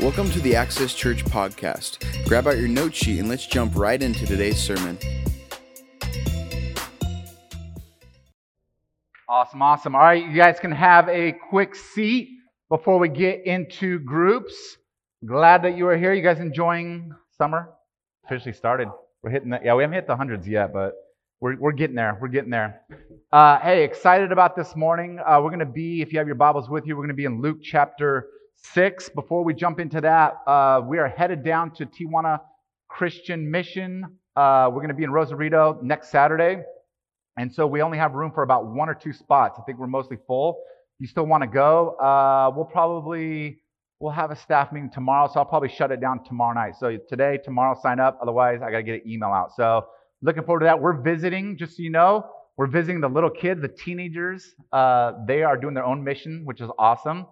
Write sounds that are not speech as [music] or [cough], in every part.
Welcome to the Access Church podcast. Grab out your note sheet and let's jump right into today's sermon. Awesome, awesome. All right, you guys can have a quick seat before we get into groups. Glad that you are here. You guys enjoying summer? Officially started. We're hitting the, yeah, we haven't hit the hundreds yet, but we're, we're getting there. We're getting there. Uh, hey, excited about this morning. Uh, we're going to be, if you have your Bibles with you, we're going to be in Luke chapter 6. Before we jump into that, uh, we are headed down to Tijuana Christian Mission. Uh, we're going to be in Rosarito next Saturday. And so we only have room for about one or two spots. I think we're mostly full. You still want to go, uh, we'll probably we'll have a staff meeting tomorrow, so I'll probably shut it down tomorrow night. So today, tomorrow, sign up. Otherwise, I got to get an email out. So looking forward to that. We're visiting, just so you know, we're visiting the little kids, the teenagers. Uh, they are doing their own mission, which is awesome.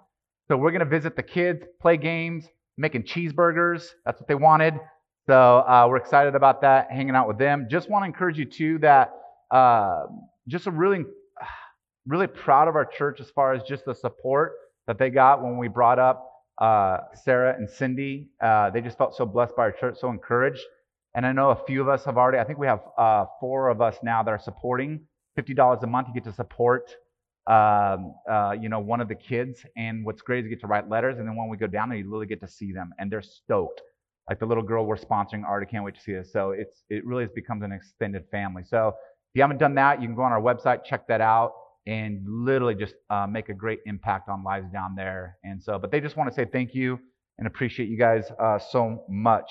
So we're going to visit the kids, play games, making cheeseburgers. That's what they wanted. So uh, we're excited about that, hanging out with them. Just want to encourage you too that uh, just a really, [sighs] really proud of our church as far as just the support that they got when we brought up uh, Sarah and Cindy. Uh, they just felt so blessed by our church, so encouraged. And I know a few of us have already. I think we have uh, four of us now that are supporting. Fifty dollars a month, you get to support um, uh, you know, one of the kids. And what's great is you get to write letters, and then when we go down there, you literally get to see them, and they're stoked. Like the little girl we're sponsoring already can't wait to see us. So it's it really has become an extended family. So if you haven't done that, you can go on our website, check that out, and literally just uh, make a great impact on lives down there. And so, but they just want to say thank you and appreciate you guys uh, so much.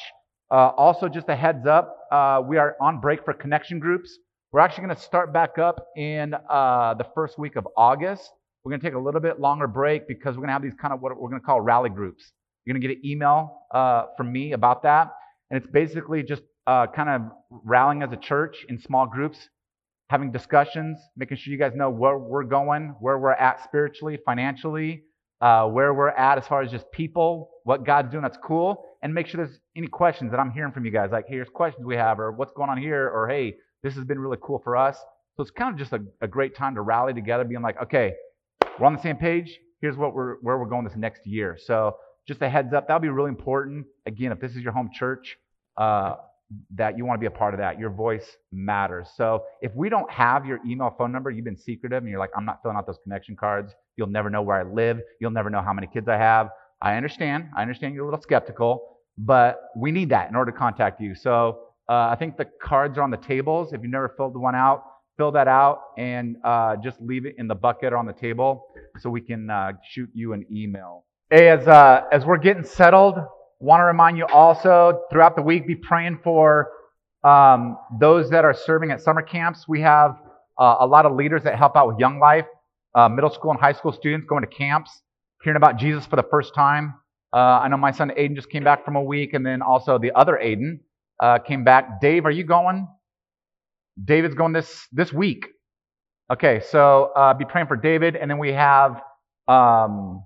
Uh, also, just a heads up, uh, we are on break for connection groups. We're actually going to start back up in uh, the first week of August. We're going to take a little bit longer break because we're going to have these kind of what we're going to call rally groups. You're going to get an email uh, from me about that. And it's basically just uh, kind of rallying as a church in small groups, having discussions, making sure you guys know where we're going, where we're at spiritually, financially, uh, where we're at as far as just people, what God's doing that's cool, and make sure there's any questions that I'm hearing from you guys. Like, hey, here's questions we have, or what's going on here, or hey, this has been really cool for us. So it's kind of just a, a great time to rally together, being like, okay, we're on the same page. Here's what we're where we're going this next year. So just a heads up, that'll be really important. Again, if this is your home church, uh, that you want to be a part of that. Your voice matters. So if we don't have your email phone number, you've been secretive and you're like, I'm not filling out those connection cards. You'll never know where I live. You'll never know how many kids I have. I understand. I understand you're a little skeptical, but we need that in order to contact you. So uh, I think the cards are on the tables. If you've never filled one out, fill that out and uh, just leave it in the bucket or on the table so we can uh, shoot you an email. Hey, as, uh, as we're getting settled, want to remind you also throughout the week, be praying for um, those that are serving at summer camps. We have uh, a lot of leaders that help out with Young Life, uh, middle school and high school students going to camps, hearing about Jesus for the first time. I know my son Aiden just came back from a week, and then also the other Aiden uh, came back. Dave, are you going? David's going this this week. Okay, so uh, be praying for David, and then we have um,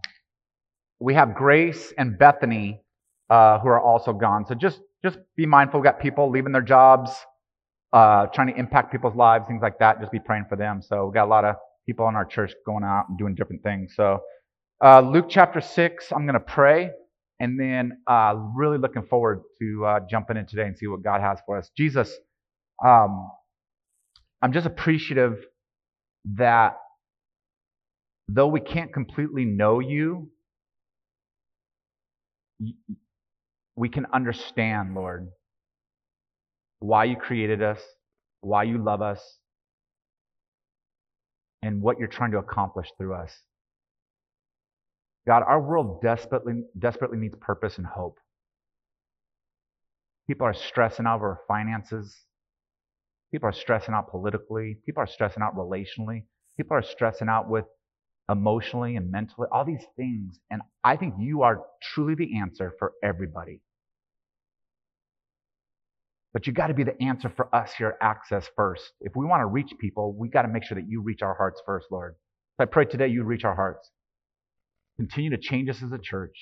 we have Grace and Bethany uh, who are also gone. So just just be mindful. We've got people leaving their jobs, uh, trying to impact people's lives, things like that. Just be praying for them. So we've got a lot of people in our church going out and doing different things. So uh, Luke chapter six, I'm going to pray. And then uh, really looking forward to uh, jumping in today and see what God has for us. Jesus, um, I'm just appreciative that though we can't completely know you, we can understand, Lord, why you created us, why you love us, and what you're trying to accomplish through us. God, our world desperately, desperately needs purpose and hope. People are stressing out over finances. People are stressing out politically. People are stressing out relationally. People are stressing out with emotionally and mentally, all these things. And I think you are truly the answer for everybody. But you got to be the answer for us here at Access first. If we want to reach people, we got to make sure that you reach our hearts first, Lord. So I pray today you reach our hearts. Continue to change us as a church.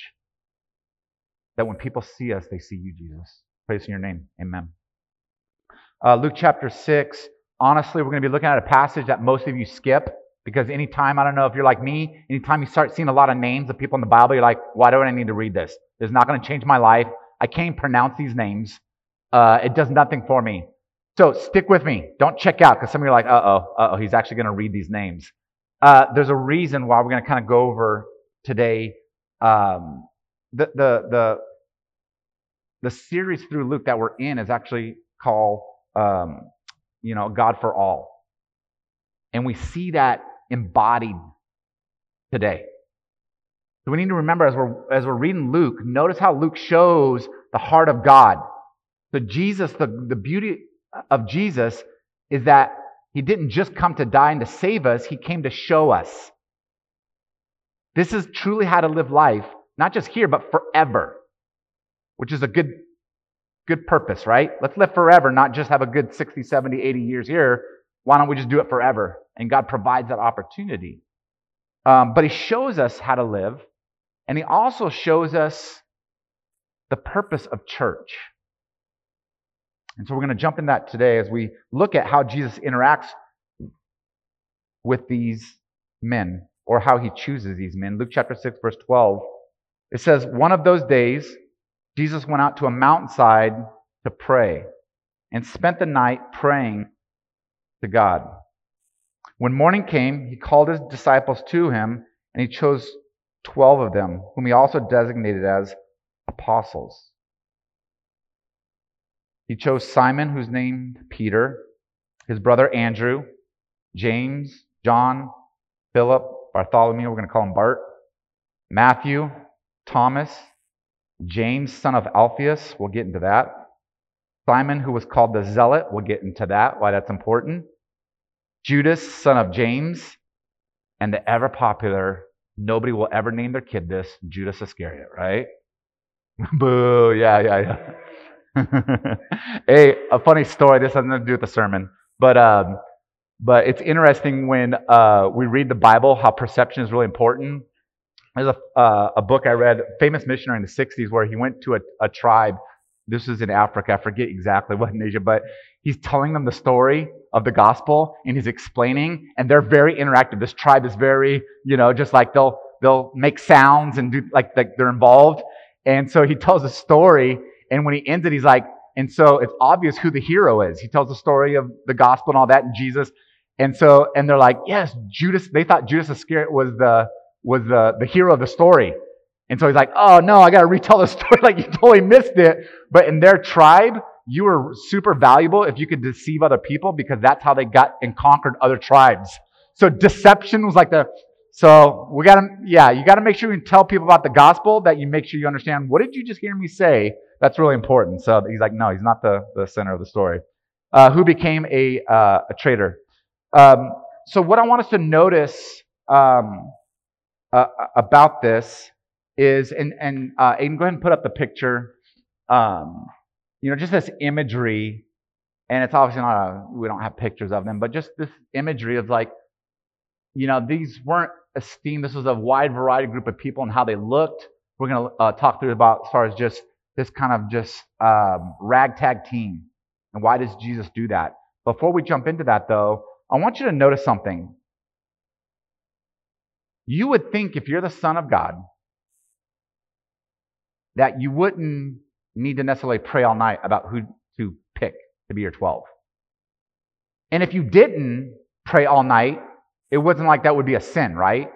That when people see us, they see you, Jesus. Praise in your name. Amen. Uh, Luke chapter 6. Honestly, we're going to be looking at a passage that most of you skip. Because anytime, I don't know if you're like me, anytime you start seeing a lot of names of people in the Bible, you're like, why do I need to read this? It's not going to change my life. I can't pronounce these names. Uh, it does nothing for me. So stick with me. Don't check out because some of you are like, uh oh, uh oh, he's actually going to read these names. Uh, there's a reason why we're going to kind of go over today um, the, the, the, the series through Luke that we're in is actually called, um, you know, God for All. And we see that embodied today. So we need to remember as we're, as we're reading Luke, notice how Luke shows the heart of God. So Jesus, the, the beauty of Jesus is that he didn't just come to die and to save us, he came to show us. This is truly how to live life, not just here, but forever, which is a good, good purpose, right? Let's live forever, not just have a good 60, 70, 80 years here. Why don't we just do it forever? And God provides that opportunity. Um, but he shows us how to live, and he also shows us the purpose of church. And so we're going to jump in that today as we look at how Jesus interacts with these men or how he chooses these men. Luke chapter 6, verse 12. It says, One of those days, Jesus went out to a mountainside to pray and spent the night praying to God. When morning came, he called his disciples to him, and he chose 12 of them, whom he also designated as apostles. He chose Simon, who's named Peter, his brother Andrew, James, John, Philip, Bartholomew, we're going to call him Bart, Matthew, Thomas, James, son of Alphaeus, we'll get into that. Simon, who was called the Zealot, we'll get into that, why that's important. Judas, son of James, and the ever popular, nobody will ever name their kid this, Judas Iscariot, right? [laughs] Boo, yeah, yeah, yeah. [laughs] hey, a funny story. This has nothing to do with the sermon, but um, but it's interesting when uh, we read the Bible how perception is really important. There's a uh, a book I read, famous missionary in the '60s, where he went to a, a tribe. This is in Africa. I forget exactly [laughs] what in Asia, but he's telling them the story of the gospel and he's explaining, and they're very interactive. This tribe is very, you know, just like they'll they'll make sounds and do like, like they're involved. And so he tells a story and when he ends it, he's like, and so it's obvious who the hero is. He tells the story of the gospel and all that and Jesus. And so, and they're like, yes, Judas, they thought Judas Iscariot was the, was the, the hero of the story. And so he's like, oh no, I got to [laughs] retell the story. like you totally missed it. But in their tribe, you were super valuable if you could deceive other people because that's how they got and conquered other tribes. So deception was like the, so we got to, yeah, you got to make sure you tell people about the gospel that you make sure you understand what did you just hear me say that's really important. So he's like, no, he's not the, the center of the story. Uh, who became a, uh, a traitor. Um, so what I want us to notice um, uh, about this is, and, and uh, Aiden, go ahead and put up the picture. Um, you know, just this imagery, and it's obviously not a, we don't have pictures of them, but just this imagery of like, you know, these weren't esteemed. This was a wide variety group of people and how they looked. We're going to uh, talk through about as far as just this kind of just um, ragtag team. And why does Jesus do that? Before we jump into that, though, I want you to notice something. You would think if you're the Son of God, that you wouldn't need to necessarily pray all night about who to pick to be your 12. And if you didn't pray all night, it wasn't like that would be a sin, right?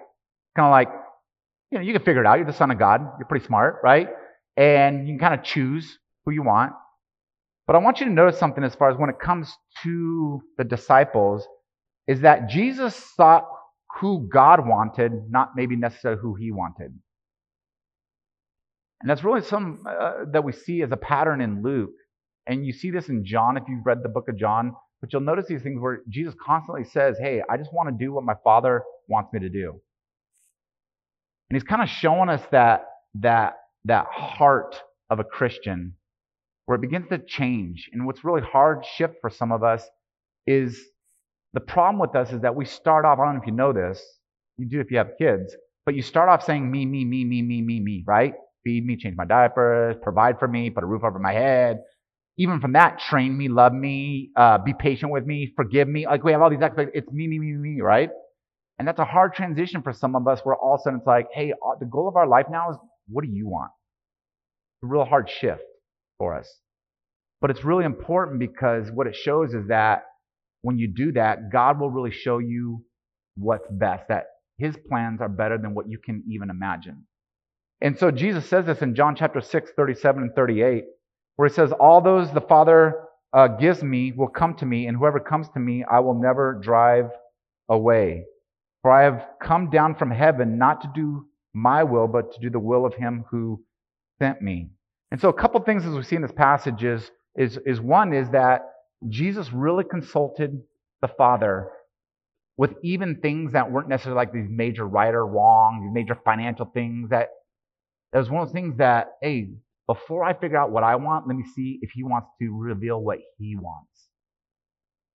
Kind of like, you know, you can figure it out. You're the Son of God. You're pretty smart, right? And you can kind of choose who you want. But I want you to notice something as far as when it comes to the disciples, is that Jesus sought who God wanted, not maybe necessarily who he wanted. And that's really some uh, that we see as a pattern in Luke. And you see this in John if you've read the book of John, but you'll notice these things where Jesus constantly says, Hey, I just want to do what my Father wants me to do. And he's kind of showing us that, that that heart of a Christian where it begins to change. And what's really hard shift for some of us is the problem with us is that we start off, I don't know if you know this, you do if you have kids, but you start off saying me, me, me, me, me, me, me, right? Feed me, change my diapers, provide for me, put a roof over my head. Even from that, train me, love me, uh, be patient with me, forgive me. Like we have all these expectations. It's me, me, me, me, right? And that's a hard transition for some of us where all of a sudden it's like, hey, uh, the goal of our life now is what do you want? A real hard shift for us. But it's really important because what it shows is that when you do that, God will really show you what's best, that his plans are better than what you can even imagine. And so Jesus says this in John chapter 6, 37 and 38, where he says, All those the Father uh, gives me will come to me, and whoever comes to me, I will never drive away. For I have come down from heaven not to do my will, but to do the will of him who sent me. And so, a couple things as we see in this passage is, is, is one is that Jesus really consulted the Father with even things that weren't necessarily like these major right or wrong, these major financial things. That, that was one of those things that, hey, before I figure out what I want, let me see if he wants to reveal what he wants.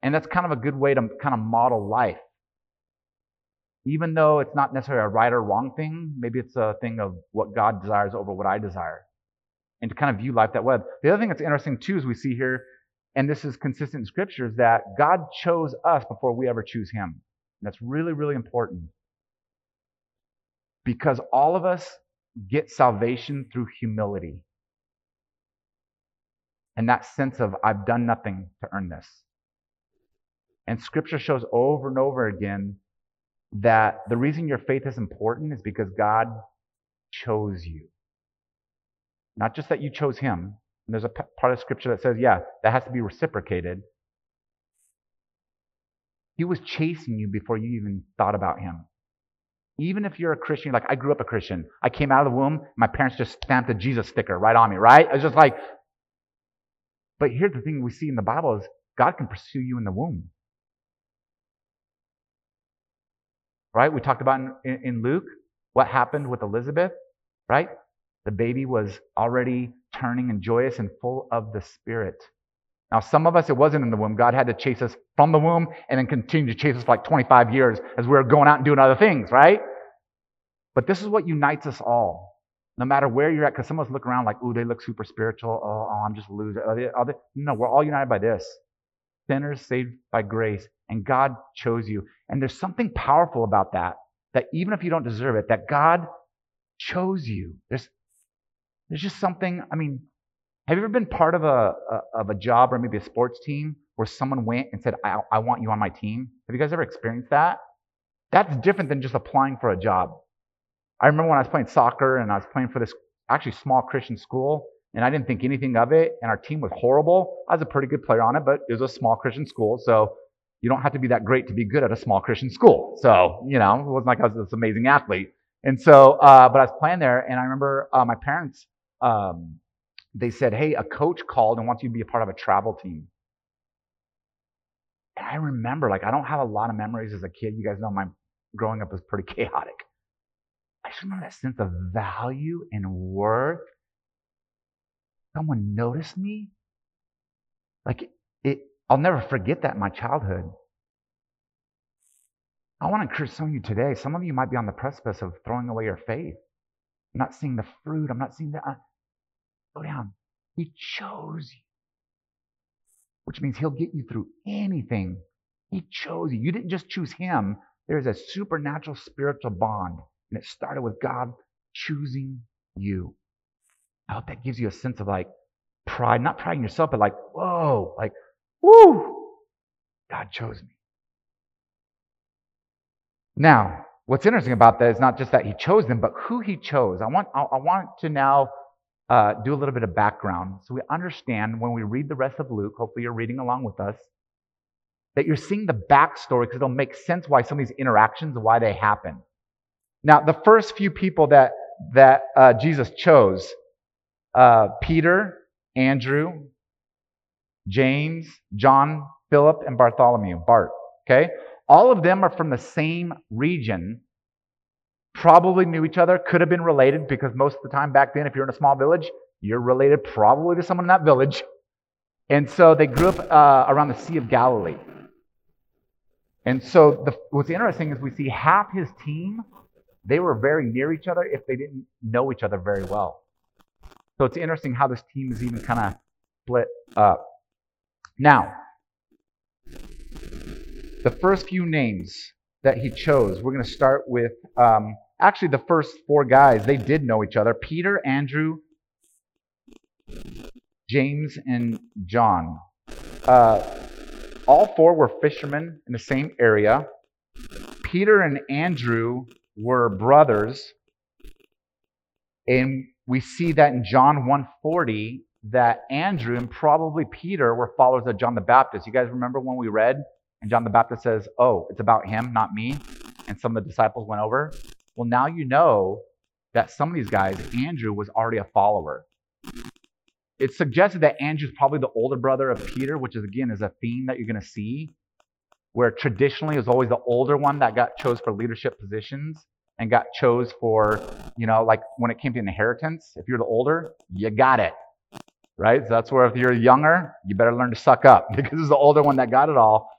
And that's kind of a good way to kind of model life. Even though it's not necessarily a right or wrong thing, maybe it's a thing of what God desires over what I desire. And to kind of view life that way. The other thing that's interesting too is we see here, and this is consistent in scripture, is that God chose us before we ever choose him. And that's really, really important. Because all of us get salvation through humility. And that sense of, I've done nothing to earn this. And scripture shows over and over again that the reason your faith is important is because God chose you. Not just that you chose him. And there's a part of scripture that says, yeah, that has to be reciprocated. He was chasing you before you even thought about him. Even if you're a Christian, like I grew up a Christian, I came out of the womb, my parents just stamped a Jesus sticker right on me, right? I was just like, but here's the thing we see in the Bible is God can pursue you in the womb. Right? We talked about in, in Luke what happened with Elizabeth, right? The baby was already turning and joyous and full of the Spirit. Now, some of us, it wasn't in the womb. God had to chase us from the womb and then continue to chase us for like 25 years as we were going out and doing other things, right? But this is what unites us all. No matter where you're at, because some of us look around like, ooh, they look super spiritual. Oh, oh I'm just a loser. No, we're all united by this. Sinners saved by grace, and God chose you. And there's something powerful about that, that even if you don't deserve it, that God chose you. There's, there's just something, I mean, have you ever been part of a, a, of a job or maybe a sports team where someone went and said, I, I want you on my team? Have you guys ever experienced that? That's different than just applying for a job. I remember when I was playing soccer and I was playing for this actually small Christian school, and I didn't think anything of it, and our team was horrible. I was a pretty good player on it, but it was a small Christian school, so you don't have to be that great to be good at a small Christian school. So, you know, it wasn't like I was this amazing athlete. And so, uh, but I was playing there, and I remember uh, my parents um, they said, Hey, a coach called and wants you to be a part of a travel team. And I remember, like, I don't have a lot of memories as a kid. You guys know my growing up was pretty [laughs] chaotic. I just remember that sense of value and worth. Someone noticed me. Like, it, I'll never forget that in my childhood. I want to encourage some of you today. Some of you might be on the precipice of throwing away your faith. I'm not seeing the fruit. I'm not seeing the. Uh, Slow down. He chose you, which means He'll get you through anything. He chose you. You didn't just choose Him, there's a supernatural spiritual bond. And it started with God choosing you. I hope that gives you a sense of like pride, not pride in yourself, but like, whoa, like, whoo, God chose me. Now, what's interesting about that is not just that he chose them, but who he chose. I want, I want to now uh, do a little bit of background so we understand when we read the rest of Luke, hopefully you're reading along with us, that you're seeing the backstory because it'll make sense why some of these interactions, why they happen. Now, the first few people that, that uh, Jesus chose, uh, Peter, Andrew, James, John, Philip, and Bartholomew, Bart, okay? All of them are from the same region probably knew each other, could have been related because most of the time back then, if you're in a small village, you're related probably to someone in that village. And so they grew up uh, around the Sea of Galilee. And so the, what's interesting is we see half his team, they were very near each other if they didn't know each other very well. So it's interesting how this team is even kind of split up. Now, the first few names that he chose. We're going to start with um, actually the first four guys. They did know each other Peter, Andrew, James, and John. Uh, all four were fishermen in the same area. Peter and Andrew were brothers. And we see that in John 140 that Andrew and probably Peter were followers of John the Baptist. You guys remember when we read and John the Baptist says, "Oh, it's about him, not me." And some of the disciples went over. Well, now you know that some of these guys, Andrew was already a follower. It suggested that Andrew's probably the older brother of Peter, which is again is a theme that you're going to see, where traditionally it was always the older one that got chose for leadership positions and got chose for, you know, like when it came to inheritance. If you're the older, you got it, right? So that's where if you're younger, you better learn to suck up [laughs] because it's the older one that got it all.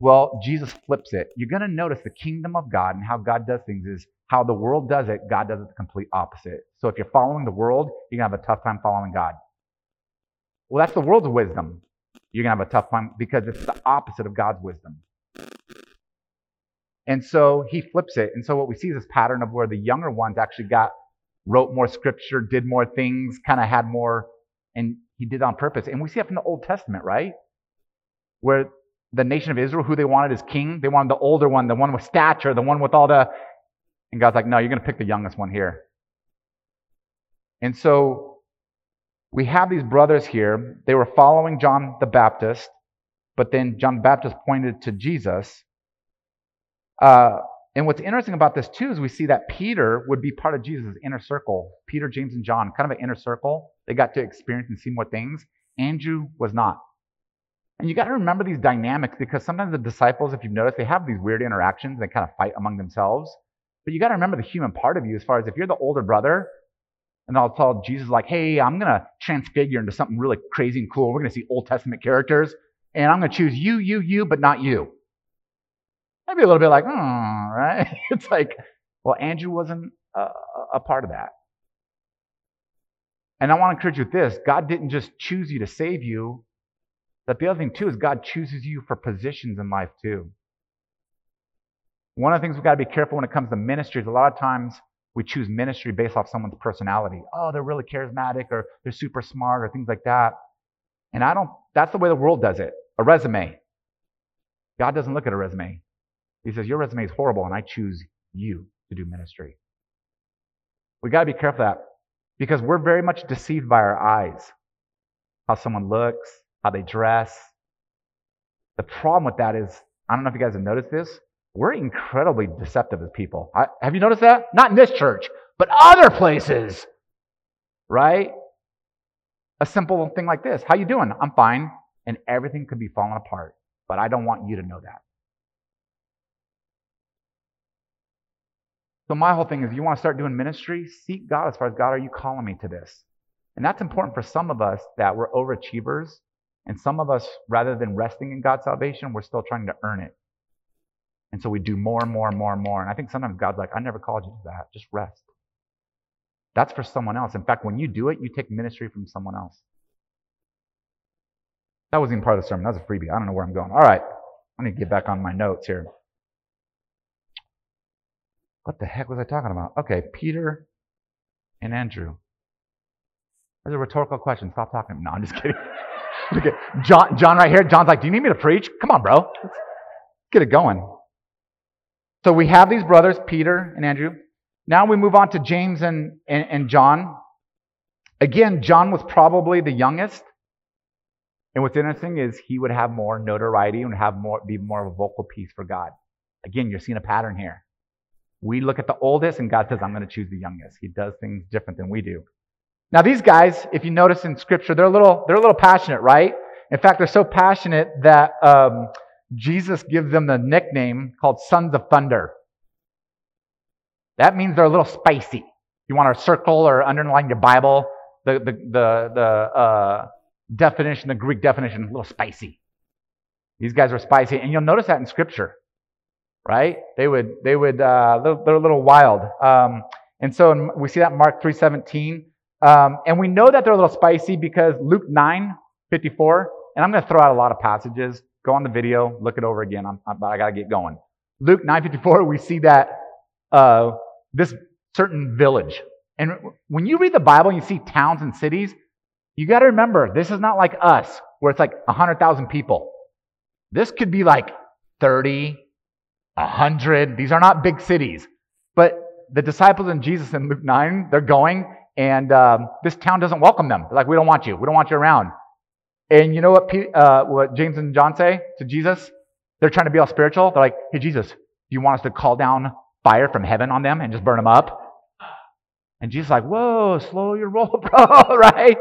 Well, Jesus flips it. You're going to notice the kingdom of God and how God does things is how the world does it, God does it the complete opposite. So if you're following the world, you're going to have a tough time following God. Well, that's the world's wisdom. You're going to have a tough time because it's the opposite of God's wisdom. And so he flips it. And so what we see is this pattern of where the younger ones actually got, wrote more scripture, did more things, kind of had more, and he did on purpose. And we see that from the Old Testament, right? Where the nation of Israel, who they wanted as king, they wanted the older one, the one with stature, the one with all the, and God's like, no, you're going to pick the youngest one here. And so we have these brothers here. They were following John the Baptist, but then John the Baptist pointed to Jesus. Uh, and what's interesting about this too is we see that Peter would be part of Jesus' inner circle. Peter, James, and John, kind of an inner circle. They got to experience and see more things. Andrew was not. And you got to remember these dynamics because sometimes the disciples, if you've noticed, they have these weird interactions. They kind of fight among themselves. But you got to remember the human part of you as far as if you're the older brother, and I'll tell Jesus, like, hey, I'm going to transfigure into something really crazy and cool. We're going to see Old Testament characters, and I'm going to choose you, you, you, but not you. Maybe a little bit like, oh, right? [laughs] It's like, well, Andrew wasn't a, a part of that. And I want to encourage you with this God didn't just choose you to save you. That the other thing, too, is God chooses you for positions in life, too. One of the things we've got to be careful when it comes to ministry is a lot of times we choose ministry based off someone's personality. Oh, they're really charismatic or they're super smart or things like that. And I don't, that's the way the world does it. A resume. God doesn't look at a resume. He says, Your resume is horrible, and I choose you to do ministry. We got to be careful of that because we're very much deceived by our eyes. How someone looks, how they dress. The problem with that is, I don't know if you guys have noticed this, we're incredibly deceptive as people. I, have you noticed that? Not in this church, but other places. Right? A simple thing like this. How you doing? I'm fine. And everything could be falling apart. But I don't want you to know that. So my whole thing is you want to start doing ministry, seek God as far as God, are you calling me to this? And that's important for some of us that we're overachievers. And some of us, rather than resting in God's salvation, we're still trying to earn it. And so we do more and more and more and more. And I think sometimes God's like, I never called you to that. Just rest. That's for someone else. In fact, when you do it, you take ministry from someone else. That wasn't even part of the sermon. That was a freebie. I don't know where I'm going. All right. I need to get back on my notes here. What the heck was I talking about? Okay, Peter and Andrew. That's a rhetorical question. Stop talking. No, I'm just kidding. [laughs] Look at John, John right here. John's like, Do you need me to preach? Come on, bro. Let's get it going. So we have these brothers, Peter and Andrew. Now we move on to James and, and, and John. Again, John was probably the youngest. And what's interesting is he would have more notoriety and have more, be more of a vocal piece for God. Again, you're seeing a pattern here. We look at the oldest, and God says, I'm going to choose the youngest. He does things different than we do. Now, these guys, if you notice in Scripture, they're a little, they're a little passionate, right? In fact, they're so passionate that um, Jesus gives them the nickname called Sons of Thunder. That means they're a little spicy. You want to circle or underline your Bible, the, the, the, the uh, definition, the Greek definition, a little spicy. These guys are spicy. And you'll notice that in Scripture, right? They would, they would, uh, they're, they're a little wild. Um, and so in, we see that Mark 3.17. Um, and we know that they're a little spicy because Luke 9.54, and I'm going to throw out a lot of passages Go on the video, look it over again. I'm, I'm, I got to get going. Luke 9:54, we see that uh, this certain village. And when you read the Bible and you see towns and cities, you got to remember this is not like us, where it's like 100,000 people. This could be like 30, 100. These are not big cities. But the disciples and Jesus in Luke 9, they're going, and um, this town doesn't welcome them. They're like, we don't want you. We don't want you around. And you know what, uh, what James and John say to Jesus? They're trying to be all spiritual. They're like, hey, Jesus, do you want us to call down fire from heaven on them and just burn them up? And Jesus is like, whoa, slow your roll, [laughs] bro, [laughs] right?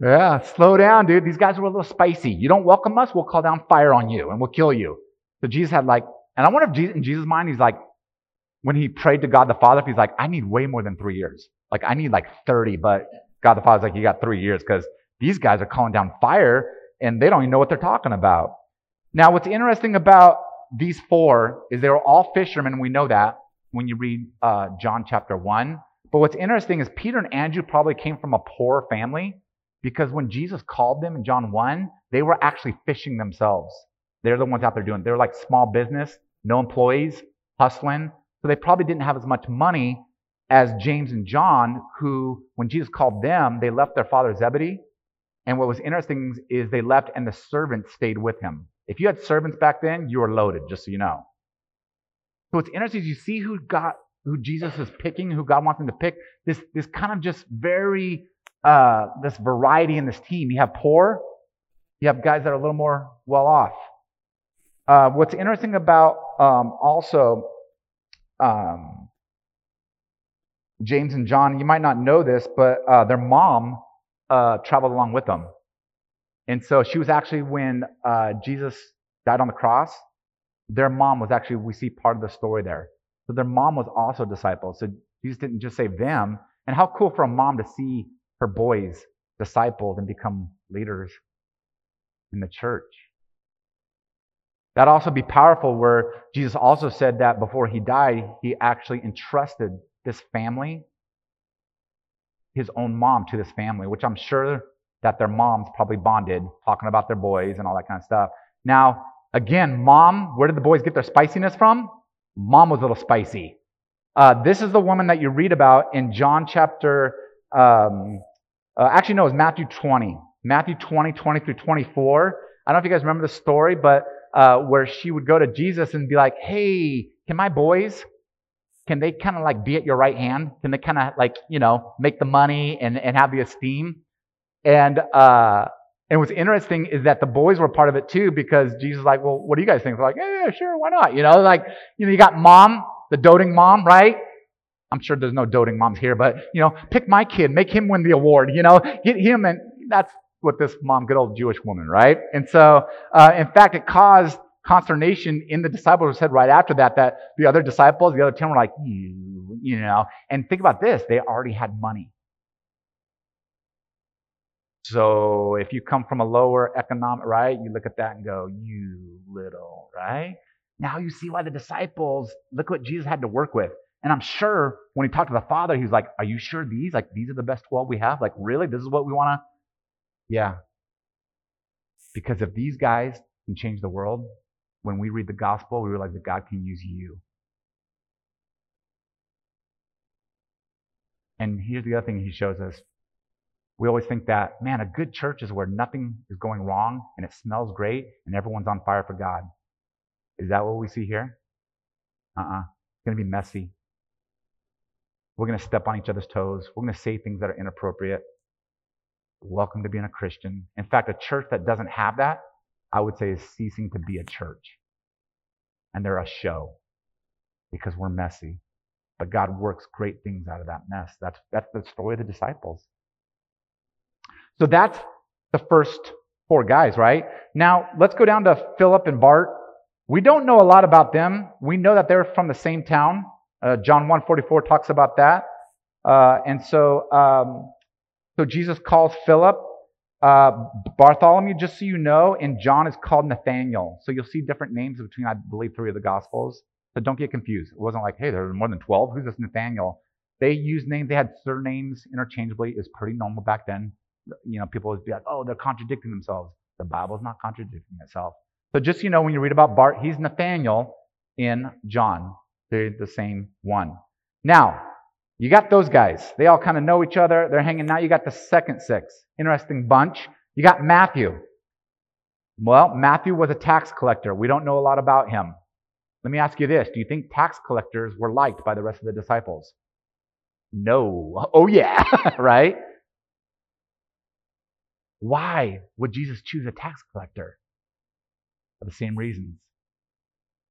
Yeah, slow down, dude. These guys are a little spicy. You don't welcome us, we'll call down fire on you and we'll kill you. So Jesus had like, and I wonder if Jesus, in Jesus' mind, he's like, when he prayed to God the Father, he's like, I need way more than three years. Like, I need like 30, but God the Father's like, you got three years because these guys are calling down fire and they don't even know what they're talking about. Now, what's interesting about these four is they were all fishermen. We know that when you read uh, John chapter 1. But what's interesting is Peter and Andrew probably came from a poor family because when Jesus called them in John 1, they were actually fishing themselves. They're the ones out there doing. They're like small business, no employees, hustling. So they probably didn't have as much money as James and John, who, when Jesus called them, they left their father Zebedee. And what was interesting is they left and the servants stayed with him. If you had servants back then, you were loaded, just so you know. So what's interesting is you see who got who Jesus is picking, who God wants him to pick. This this kind of just very uh, this variety in this team. You have poor, you have guys that are a little more well off. Uh, what's interesting about um, also um, James and John, you might not know this, but uh, their mom uh, traveled along with them. And so she was actually, when uh, Jesus died on the cross, their mom was actually, we see part of the story there. So their mom was also a disciple. So Jesus didn't just save them. And how cool for a mom to see her boys discipled and become leaders in the church. That also be powerful where Jesus also said that before he died, he actually entrusted this family, his own mom to this family, which I'm sure that their moms probably bonded, talking about their boys and all that kind of stuff. Now, again, mom, where did the boys get their spiciness from? Mom was a little spicy. Uh, this is the woman that you read about in John chapter, um, uh, actually, no, it was Matthew 20. Matthew 20, 20 through 24. I don't know if you guys remember the story, but uh, where she would go to Jesus and be like, hey, can my boys, can they kind of like be at your right hand? Can they kind of like, you know, make the money and, and have the esteem? And, uh, and what's interesting is that the boys were part of it too because Jesus like, well, what do you guys think? They're like, yeah, yeah, sure, why not? You know, like, you know, you got mom, the doting mom, right? I'm sure there's no doting moms here, but, you know, pick my kid, make him win the award, you know, get him. And that's what this mom, good old Jewish woman, right? And so, uh, in fact, it caused consternation in the disciples who said right after that, that the other disciples, the other 10 were like, you, you know, and think about this, they already had money. So if you come from a lower economic, right, you look at that and go, you little, right? Now you see why the disciples, look what Jesus had to work with. And I'm sure when he talked to the Father, he was like, Are you sure these, like, these are the best 12 we have? Like, really? This is what we want to? Yeah. Because if these guys can change the world, when we read the gospel, we realize that God can use you. And here's the other thing he shows us we always think that, man, a good church is where nothing is going wrong and it smells great and everyone's on fire for God. Is that what we see here? Uh uh-uh. uh It's going to be messy. We're going to step on each other's toes. We're going to say things that are inappropriate. Welcome to being a Christian. In fact, a church that doesn't have that, I would say, is ceasing to be a church. And they're a show because we're messy. But God works great things out of that mess. That's, that's the story of the disciples. So that's the first four guys, right? Now, let's go down to Philip and Bart. We don't know a lot about them. We know that they're from the same town. Uh, John 144 talks about that. Uh, and so, um, so Jesus calls Philip. Uh, Bartholomew, just so you know, and John is called Nathaniel. So you'll see different names between, I believe, three of the Gospels. So don't get confused. It wasn't like, hey, there are more than 12. Who's this Nathaniel? They used names, they had surnames interchangeably. It's pretty normal back then you know, people would be like, oh, they're contradicting themselves. The Bible's not contradicting itself. So just, you know, when you read about Bart, he's Nathaniel. in John. They're the same one. Now, you got those guys. They all kind of know each other. They're hanging out. You got the second six. Interesting bunch. You got Matthew. Well, Matthew was a tax collector. We don't know a lot about him. Let me ask you this Do you think tax collectors were liked by the rest of the disciples? No. Oh, yeah, [laughs] right? Why would Jesus choose a tax collector? For the same reasons.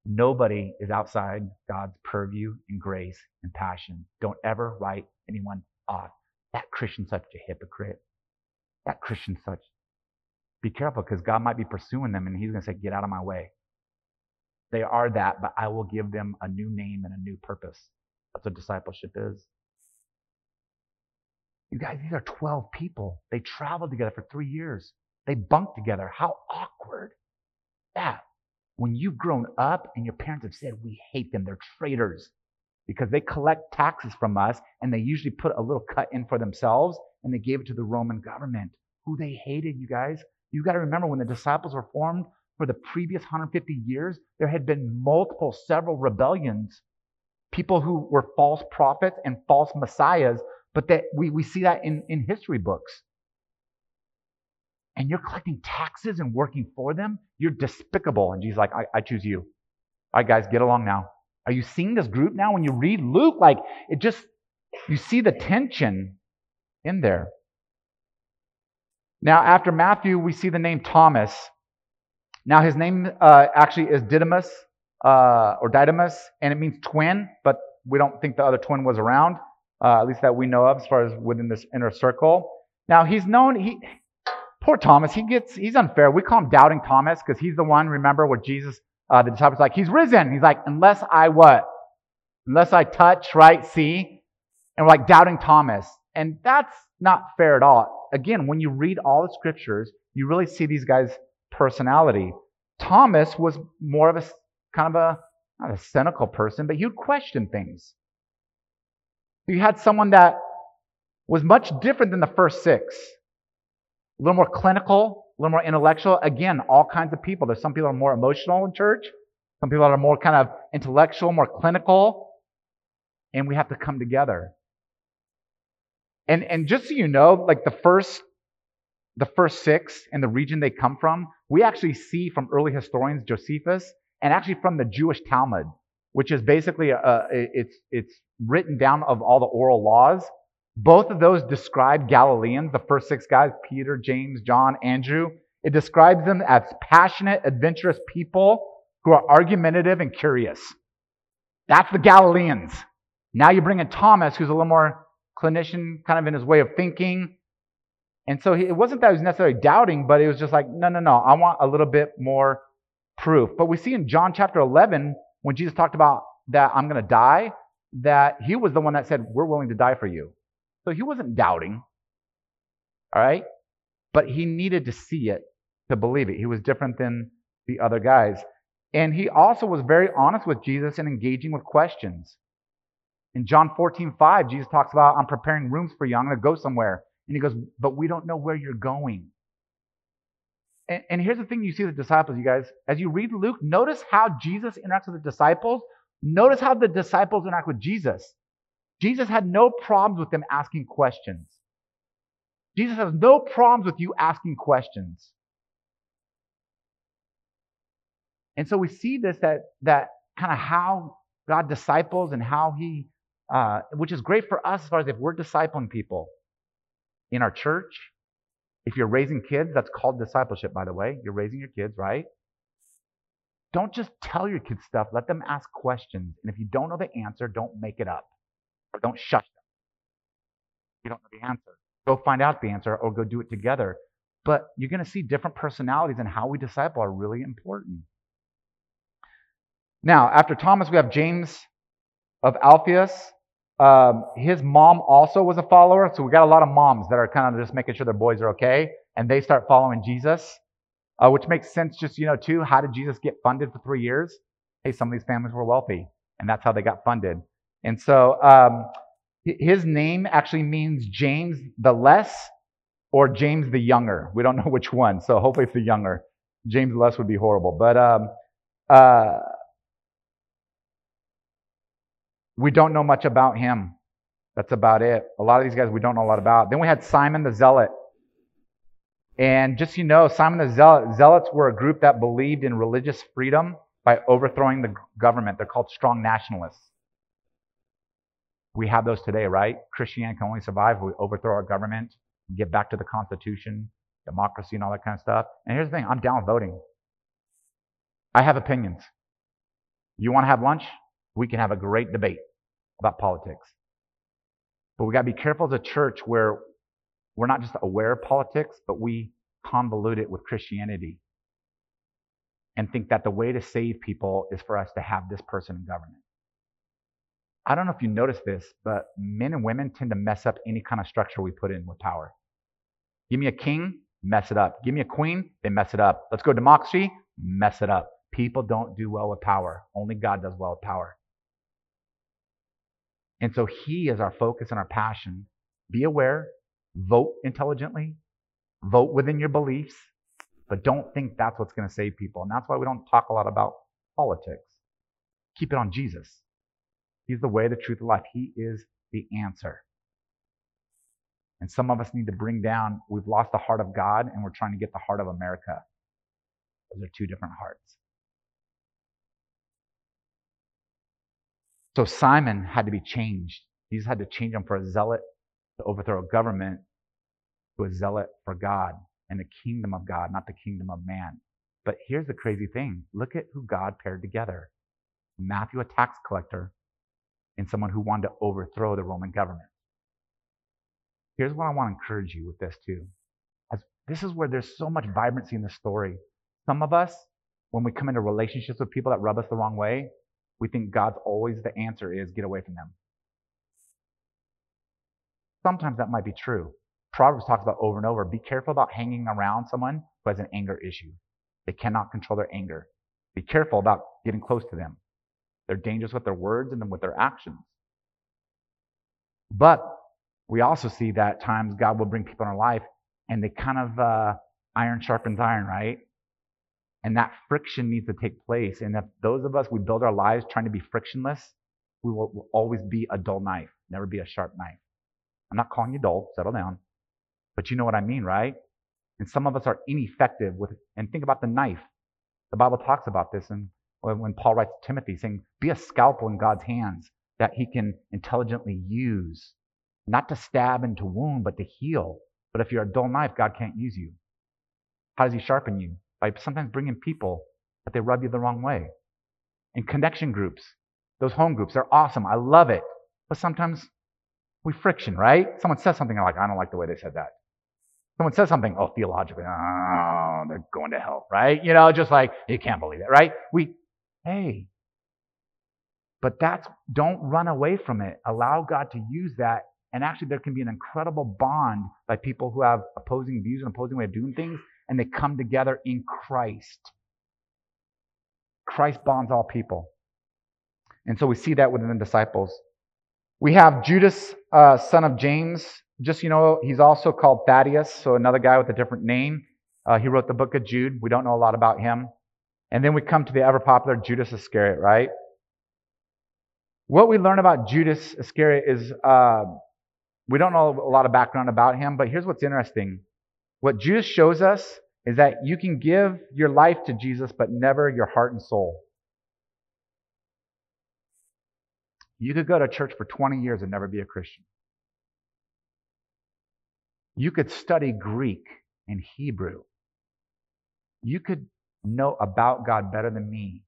Nobody is outside God's purview and grace and passion. Don't ever write anyone off. That Christian's such a hypocrite. That Christian's such. Be careful because God might be pursuing them and He's going to say, Get out of my way. They are that, but I will give them a new name and a new purpose. That's what discipleship is. You guys, these are 12 people. They traveled together for three years. They bunked together. How awkward. That when you've grown up and your parents have said, we hate them, they're traitors because they collect taxes from us and they usually put a little cut in for themselves and they gave it to the Roman government, who they hated, you guys. You got to remember when the disciples were formed for the previous 150 years, there had been multiple, several rebellions. People who were false prophets and false messiahs, but that we, we see that in, in history books and you're collecting taxes and working for them, you're despicable. And Jesus like, I, I choose you. All right, guys, get along now. Are you seeing this group now? When you read Luke, like it just, you see the tension in there. Now, after Matthew, we see the name Thomas. Now, his name uh, actually is Didymus uh, or Didymus, and it means twin, but we don't think the other twin was around, uh, at least that we know of as far as within this inner circle. Now, he's known, he, Poor Thomas, he gets, he's unfair. We call him Doubting Thomas because he's the one, remember what Jesus, uh, the disciples like, he's risen. He's like, unless I what? Unless I touch, right, see? And we're like, Doubting Thomas. And that's not fair at all. Again, when you read all the scriptures, you really see these guys' personality. Thomas was more of a kind of a, not a cynical person, but he would question things. You had someone that was much different than the first six a little more clinical, a little more intellectual. Again, all kinds of people. There's some people are more emotional in church, some people are more kind of intellectual, more clinical, and we have to come together. And and just so you know, like the first the first six and the region they come from, we actually see from early historians Josephus and actually from the Jewish Talmud, which is basically a, it's it's written down of all the oral laws both of those describe Galileans, the first six guys, Peter, James, John, Andrew. It describes them as passionate, adventurous people who are argumentative and curious. That's the Galileans. Now you bring in Thomas, who's a little more clinician, kind of in his way of thinking. And so it wasn't that he was necessarily doubting, but it was just like, no, no, no, I want a little bit more proof. But we see in John chapter 11, when Jesus talked about that I'm going to die, that he was the one that said, We're willing to die for you. So he wasn't doubting. All right? But he needed to see it to believe it. He was different than the other guys. And he also was very honest with Jesus and engaging with questions. In John 14, 5, Jesus talks about, I'm preparing rooms for you. I'm going to go somewhere. And he goes, But we don't know where you're going. And, and here's the thing you see the disciples, you guys. As you read Luke, notice how Jesus interacts with the disciples. Notice how the disciples interact with Jesus. Jesus had no problems with them asking questions. Jesus has no problems with you asking questions. And so we see this that that kind of how God disciples and how He, uh, which is great for us as far as if we're discipling people in our church. If you're raising kids, that's called discipleship, by the way. You're raising your kids, right? Don't just tell your kids stuff. Let them ask questions. And if you don't know the answer, don't make it up. Or don't shush them. You don't know the answer. Go find out the answer or go do it together. But you're going to see different personalities and how we disciple are really important. Now, after Thomas, we have James of Alphaeus. Um, his mom also was a follower, so we got a lot of moms that are kind of just making sure their boys are okay, and they start following Jesus, uh, which makes sense. Just you know, too, how did Jesus get funded for three years? Hey, some of these families were wealthy, and that's how they got funded. And so um, his name actually means James the Less or James the Younger. We don't [laughs] know which one, so hopefully it's the Younger. James the Less would be horrible. But um, uh, We don't know much about him. That's about it. A lot of these guys we don't know a lot about. Then we had Simon the Zealot. And just so you know, Simon the Zealot, Zealots were a group that believed in religious freedom by overthrowing the government. They're called strong nationalists. We have those today, right? Christianity can only survive if we overthrow our government, and get back to the Constitution, democracy, and all that kind of stuff. And here's the thing I'm down with voting. I have opinions. You want to have lunch? We can have a great debate about politics. But we got to be careful as a church where we're not just aware of politics, but we convolute it with Christianity and think that the way to save people is for us to have this person in government. I don't know if you notice this, but men and women tend to mess up any kind of structure we put in with power. Give me a king, mess it up. Give me a queen, they mess it up. Let's go democracy, mess it up. People don't do well with power. Only God does well with power. And so He is our focus and our passion. Be aware, vote intelligently, vote within your beliefs, but don't think that's what's going to save people. And that's why we don't talk a lot about politics. Keep it on Jesus. He's the way, the truth, the life. He is the answer. And some of us need to bring down, we've lost the heart of God and we're trying to get the heart of America. Those are two different hearts. So Simon had to be changed. Jesus had to change him for a zealot to overthrow a government to a zealot for God and the kingdom of God, not the kingdom of man. But here's the crazy thing look at who God paired together Matthew, a tax collector, and someone who wanted to overthrow the Roman government. Here's what I want to encourage you with this, too. As this is where there's so much vibrancy in the story. Some of us, when we come into relationships with people that rub us the wrong way, we think God's always the answer is get away from them. Sometimes that might be true. Proverbs talks about over and over be careful about hanging around someone who has an anger issue. They cannot control their anger. Be careful about getting close to them. They're dangerous with their words and then with their actions. But we also see that times God will bring people in our life and they kind of uh, iron sharpens iron, right? And that friction needs to take place. And if those of us, we build our lives trying to be frictionless, we will, will always be a dull knife, never be a sharp knife. I'm not calling you dull, settle down. But you know what I mean, right? And some of us are ineffective with, and think about the knife. The Bible talks about this, and when Paul writes to Timothy, saying, Be a scalpel in God's hands that he can intelligently use, not to stab and to wound, but to heal. But if you're a dull knife, God can't use you. How does he sharpen you? By sometimes bringing people that they rub you the wrong way. And connection groups, those home groups, they're awesome. I love it. But sometimes we friction, right? Someone says something like, I don't like the way they said that. Someone says something, oh, theologically, oh, they're going to hell, right? You know, just like, you can't believe it, right? We, hey, but that's, don't run away from it. Allow God to use that. And actually, there can be an incredible bond by people who have opposing views and opposing way of doing things, and they come together in Christ. Christ bonds all people. And so we see that within the disciples. We have Judas, uh, son of James, just you know, he's also called Thaddeus, so another guy with a different name. Uh, he wrote the book of Jude. We don't know a lot about him. And then we come to the ever popular Judas Iscariot, right? What we learn about Judas Iscariot is uh, we don't know a lot of background about him, but here's what's interesting. What Judas shows us is that you can give your life to Jesus, but never your heart and soul. You could go to church for 20 years and never be a Christian. You could study Greek and Hebrew. You could know about God better than me,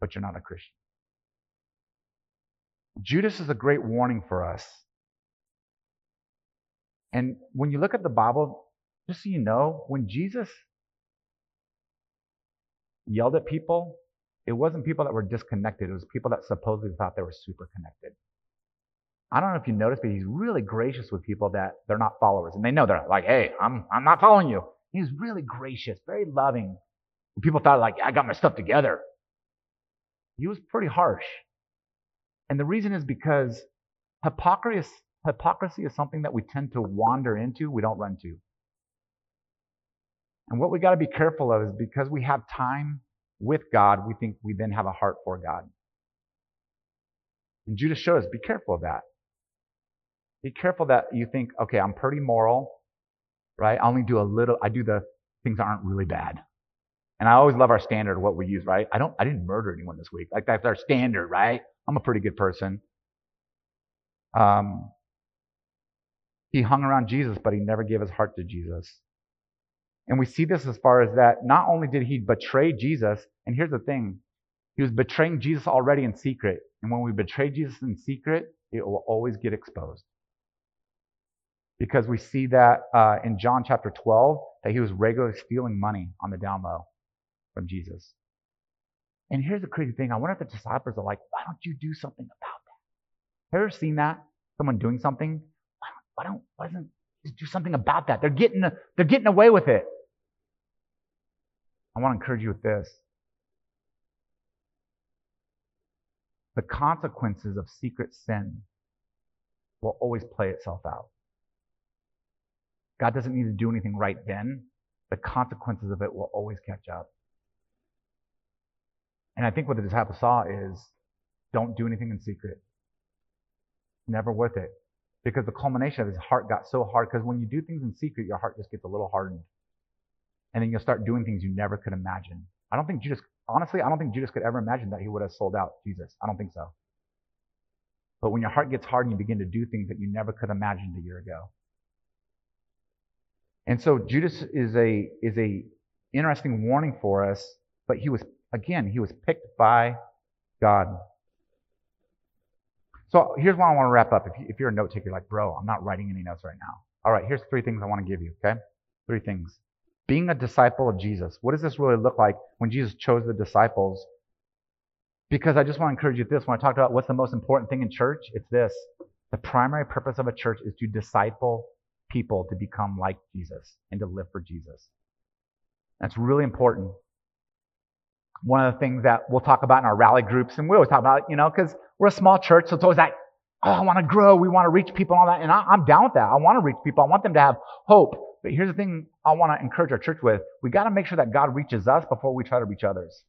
but you're not a Christian. Judas is a great warning for us. And when you look at the Bible, just so you know, when Jesus yelled at people, it wasn't people that were disconnected. It was people that supposedly thought they were super connected. I don't know if you noticed, but he's really gracious with people that they're not followers. And they know they're like, hey, I'm, I'm not following you. He's really gracious, very loving. People thought, like, I got my stuff together. He was pretty harsh. And the reason is because hypocrisy hypocrisy is something that we tend to wander into, we don't run to. And what we got to be careful of is because we have time with God, we think we then have a heart for God. And Judas shows, us be careful of that. Be careful that you think, okay, I'm pretty moral, right? I only do a little, I do the things that aren't really bad. And I always love our standard, what we use, right? I don't, I didn't murder anyone this week. Like that's our standard, right? I'm a pretty good person. Um, he hung around Jesus, but he never gave his heart to Jesus. And we see this as far as that not only did he betray Jesus, and here's the thing, he was betraying Jesus already in secret. And when we betray Jesus in secret, it will always get exposed. Because we see that uh, in John chapter 12, that he was regularly stealing money on the down low from Jesus. And here's the crazy thing I wonder if the disciples are like, why don't you do something about that? Have you ever seen that? Someone doing something? Why don't, why don't, why doesn't do something about that? They're getting, they're getting away with it. I want to encourage you with this. The consequences of secret sin will always play itself out. God doesn't need to do anything right then. The consequences of it will always catch up. And I think what the disciples saw is don't do anything in secret. Never worth it. Because the culmination of his heart got so hard. Because when you do things in secret, your heart just gets a little hardened. And then you'll start doing things you never could imagine. I don't think Judas, honestly, I don't think Judas could ever imagine that he would have sold out Jesus. I don't think so. But when your heart gets hard and you begin to do things that you never could imagine a year ago. And so Judas is a, is a interesting warning for us, but he was Again, he was picked by God. So here's what I want to wrap up. If, you, are a note taker, like, bro, I'm not writing any notes right now. All right, here's three things I want to give you, okay? Three things. Being a disciple of Jesus. What does this really look like when Jesus chose the disciples? Because I just want to encourage you this. When I talked about what's the most important thing in church, it's this. The primary purpose of a church is to disciple people to become like Jesus and to live for Jesus. That's really important one of the things that we'll talk about in our rally groups, and we always talk about, you know, because we're a small church, so it's always like, oh, I want to grow, we want to reach people and all that. And I, am down with that. I want to reach people. I want them to have hope. But here's the thing I want to encourage our church with. We got to make sure that God reaches us before we try to reach others.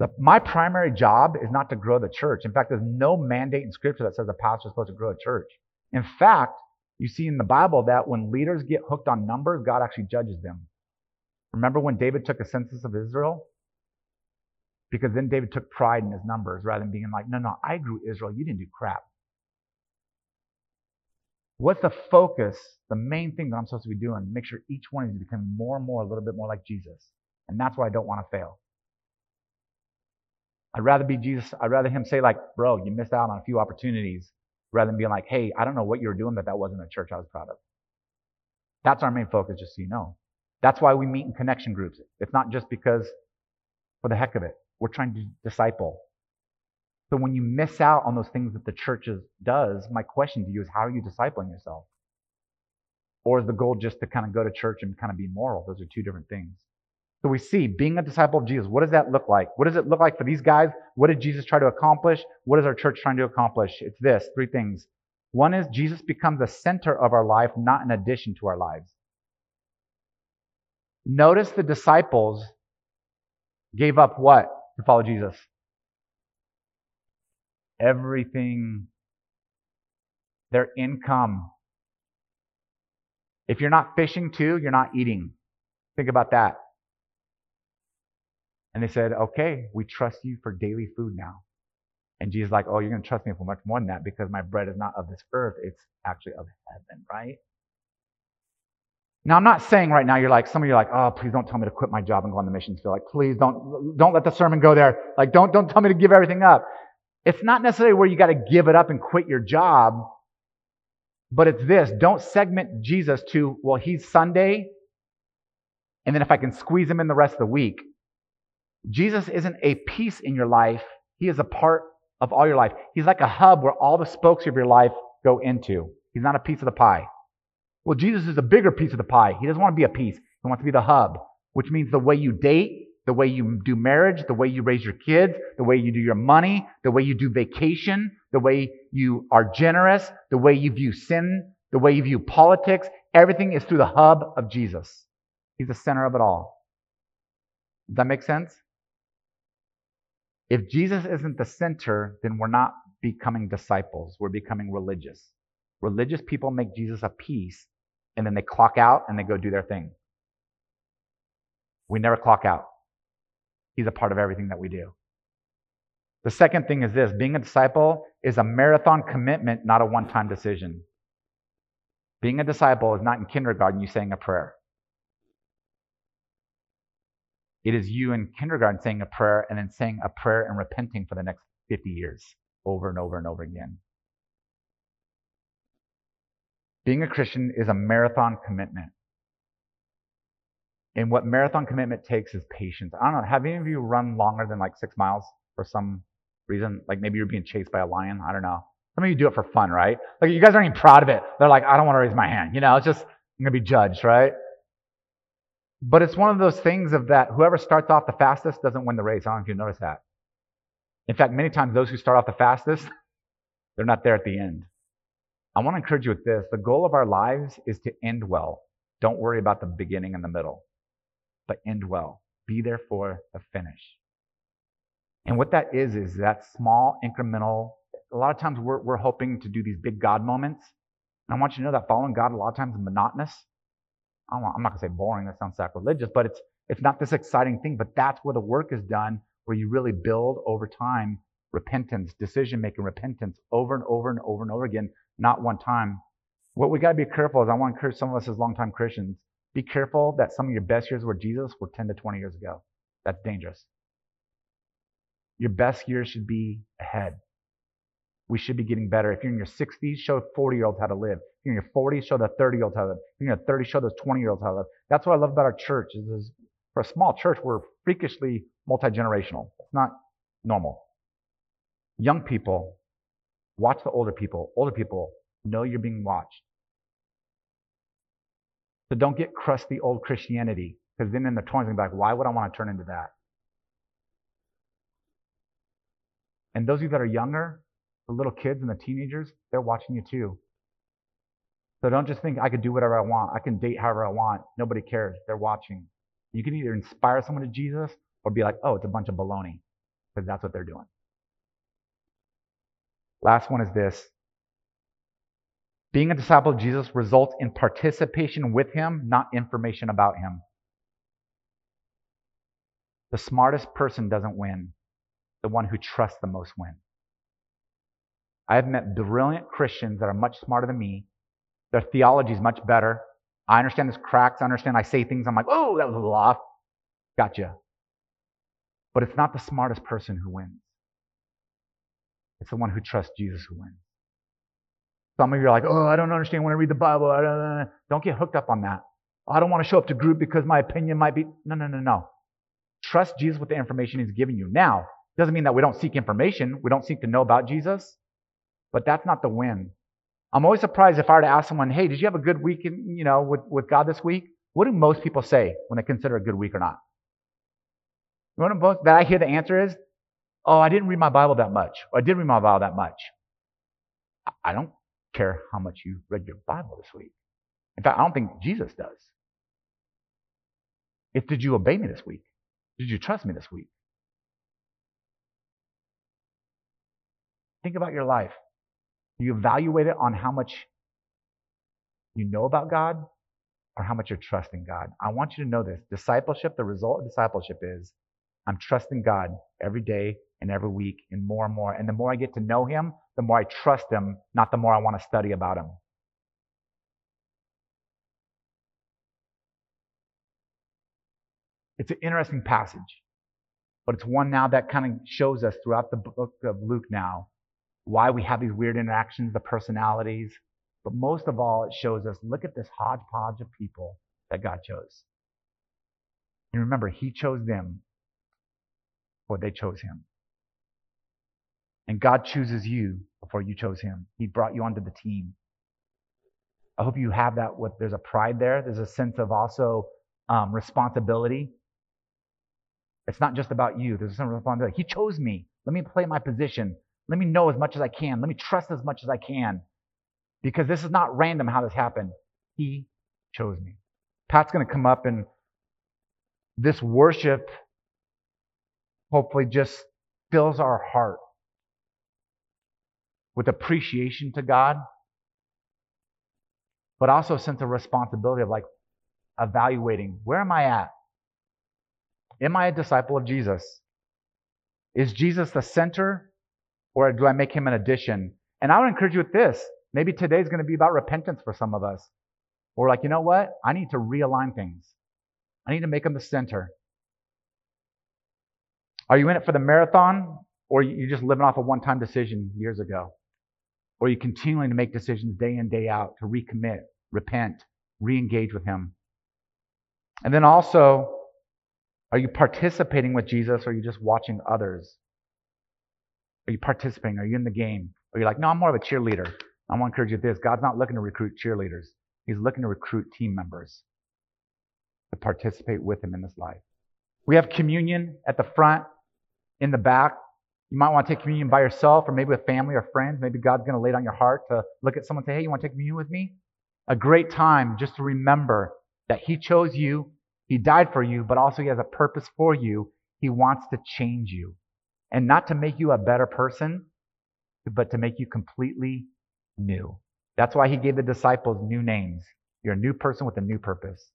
The, my primary job is not to grow the church. In fact, there's no mandate in Scripture that says a pastor is supposed to grow a church. In fact, you see in the Bible that when leaders get hooked on numbers, God actually judges them. Remember when David took a census of Israel? Because then David took pride in his numbers rather than being like, no, no, I grew Israel. You didn't do crap. What's the focus, the main thing that I'm supposed to be doing? Make sure each one is becoming more and more, a little bit more like Jesus. And that's why I don't want to fail. I'd rather be Jesus, I'd rather him say, like, bro, you missed out on a few opportunities, rather than being like, hey, I don't know what you were doing, but that wasn't a church I was proud of. That's our main focus, just so you know. That's why we meet in connection groups. It's not just because for the heck of it. We're trying to disciple. So when you miss out on those things that the church does, my question to you is how are you discipling yourself? Or is the goal just to kind of go to church and kind of be moral? Those are two different things. So we see being a disciple of Jesus. What does that look like? What does it look like for these guys? What did Jesus try to accomplish? What is our church trying to accomplish? It's this three things. One is Jesus becomes the center of our life, not an addition to our lives. Notice the disciples gave up what to follow Jesus? Everything. Their income. If you're not fishing too, you're not eating. Think about that. And they said, okay, we trust you for daily food now. And Jesus like, oh, you're going to trust me for much more than that because my bread is not of this earth. It's actually of heaven, right? Now, I'm not saying right now you're like, some of you are like, oh, please don't tell me to quit my job and go on the missions field. Like, please don't, don't let the sermon go there. Like, don't, don't tell me to give everything up. It's not necessarily where you got to give it up and quit your job, but it's this. Don't segment Jesus to, well, he's Sunday, and then if I can squeeze him in the rest of the week. Jesus isn't a piece in your life. He is a part of all your life. He's like a hub where all the spokes of your life go into. He's not a piece of the pie. Well, Jesus is a bigger piece of the pie. He doesn't want to be a piece. He wants to be the hub, which means the way you date, the way you do marriage, the way you raise your kids, the way you do your money, the way you do vacation, the way you are generous, the way you view sin, the way you view politics. Everything is through the hub of Jesus. He's the center of it all. Does that make sense? If Jesus isn't the center, then we're not becoming disciples. We're becoming religious. Religious people make Jesus a piece and then they clock out and they go do their thing. We never clock out. He's a part of everything that we do. The second thing is this being a disciple is a marathon commitment, not a one time decision. Being a disciple is not in kindergarten, you saying a prayer. It is you in kindergarten saying a prayer and then saying a prayer and repenting for the next 50 years over and over and over again. Being a Christian is a marathon commitment. And what marathon commitment takes is patience. I don't know. Have any of you run longer than like six miles for some reason? Like maybe you're being chased by a lion. I don't know. Some of you do it for fun, right? Like you guys aren't even proud of it. They're like, I don't want to raise my hand. You know, it's just, I'm going to be judged, right? But it's one of those things of that whoever starts off the fastest doesn't win the race. I don't know if you notice that. In fact, many times those who start off the fastest, [laughs] they're not there at the end. I want to encourage you with this. The goal of our lives is to end well. Don't worry about the beginning and the middle, but end well. Be there for the finish. And what that is, is that small, incremental. A lot of times we're, we're hoping to do these big God moments. And I want you to know that following God a lot of times is monotonous. I'm not going to say boring, that sounds sacrilegious, but it's, it's not this exciting thing, but that's where the work is done, where you really build over time repentance, decision making, repentance over and over and over and over again, not one time. What we got to be careful is I want to encourage some of us as longtime Christians, be careful that some of your best years with Jesus were 10 to 20 years ago. That's dangerous. Your best years should be ahead. We should be getting better. If you're in your 60s, show 40 year olds how to live. If you're in your 40s, show the 30 year olds how to live. If you're in your 30s, show those 20 year olds how to live. That's what I love about our church. Is, for a small church, we're freakishly multi generational. It's not normal. Young people, watch the older people. Older people, know you're being watched. So don't get crusty old Christianity, because then in the 20s, you'll be like, why would I want to turn into that? And those of you that are younger, the little kids and the teenagers, they're watching you too. So don't just think I could do whatever I want. I can date however I want. Nobody cares. They're watching. You can either inspire someone to Jesus or be like, oh, it's a bunch of baloney, because that's what they're doing. Last one is this. Being a disciple of Jesus results in participation with him, not information about him. The smartest person doesn't win. The one who trusts the most wins. I have met brilliant Christians that are much smarter than me. Their theology is much better. I understand there's cracks. I understand I say things. I'm like, oh, that was a little off. Gotcha. But it's not the smartest person who wins. It's the one who trusts Jesus who wins. Some of you are like, oh, I don't understand when I read the Bible. Don't, don't get hooked up on that. I don't want to show up to group because my opinion might be. No, no, no, no. Trust Jesus with the information he's giving you. Now, doesn't mean that we don't seek information. We don't seek to know about Jesus. But that's not the win. I'm always surprised if I were to ask someone, hey, did you have a good week in, you know, with, with God this week? What do most people say when they consider a good week or not? You One of that I hear the answer is, oh, I didn't read my Bible that much. Or I did read my Bible that much. I don't care how much you read your Bible this week. In fact, I don't think Jesus does. If did you obey me this week? Did you trust me this week? Think about your life. You evaluate it on how much you know about God or how much you're trusting God? I want you to know this. Discipleship, the result of discipleship is I'm trusting God every day and every week and more and more. And the more I get to know Him, the more I trust Him, not the more I want to study about Him. It's an interesting passage, but it's one now that kind of shows us throughout the book of Luke now why we have these weird interactions, the personalities. But most of all, it shows us look at this hodgepodge of people that God chose. And remember, He chose them, or they chose Him. And God chooses you before you chose Him. He brought you onto the team. I hope you have that. With there's a pride there. There's a sense of also um, responsibility. It's not just about you. There's some responsibility. He chose me. Let me play my position. Let me know as much as I can. Let me trust as much as I can. Because this is not random how this happened. He chose me. Pat's going to come up and this worship hopefully just fills our heart with appreciation to God, but also a sense of responsibility of like evaluating where am I at? Am I a disciple of Jesus? Is Jesus the center or do I make him an addition? And I would encourage you with this. Maybe today's going to be about repentance for some of us. We're like, you know what? I need to realign things. I need to make them the center. Are you in it for the marathon or you're just living off a one time decision years ago? Or are you continuing to make decisions day in, day out to recommit, repent, re engage with Him? And then also, are you participating with Jesus or are you just watching others? Are you participating? Are you in the game? Are you like, no, I'm more of a cheerleader? I want to encourage you this God's not looking to recruit cheerleaders, He's looking to recruit team members to participate with Him in this life. We have communion at the front, in the back. You might want to take communion by yourself or maybe with family or friends. Maybe God's going to lay it on your heart to look at someone and say, hey, you want to take communion with me? A great time just to remember that He chose you, He died for you, but also He has a purpose for you. He wants to change you. And not to make you a better person, but to make you completely new. That's why He gave the disciples new names. You're a new person with a new purpose.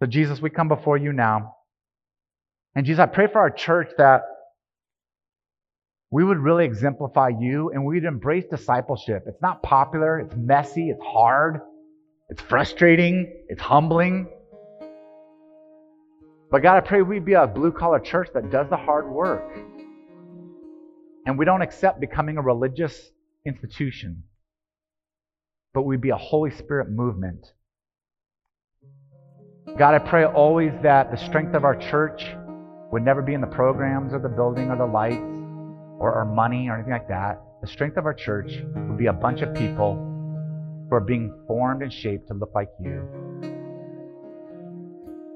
So, Jesus, we come before you now. And Jesus, I pray for our church that we would really exemplify you and we'd embrace discipleship. It's not popular, it's messy, it's hard, it's frustrating, it's humbling. But God, I pray we'd be a blue collar church that does the hard work. And we don't accept becoming a religious institution, but we'd be a Holy Spirit movement. God, I pray always that the strength of our church would never be in the programs or the building or the lights or our money or anything like that. The strength of our church would be a bunch of people who are being formed and shaped to look like you.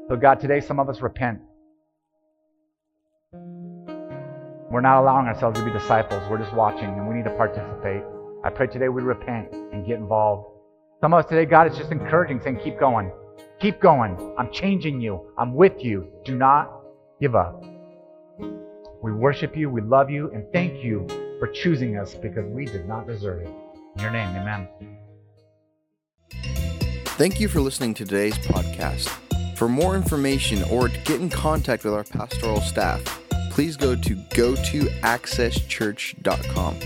So, God, today some of us repent. We're not allowing ourselves to be disciples. We're just watching and we need to participate. I pray today we repent and get involved. Some of us today, God, is just encouraging, saying, keep going. Keep going. I'm changing you. I'm with you. Do not give up. We worship you, we love you, and thank you for choosing us because we did not deserve it. In your name, amen. Thank you for listening to today's podcast. For more information or to get in contact with our pastoral staff, please go to go to accesschurch.com.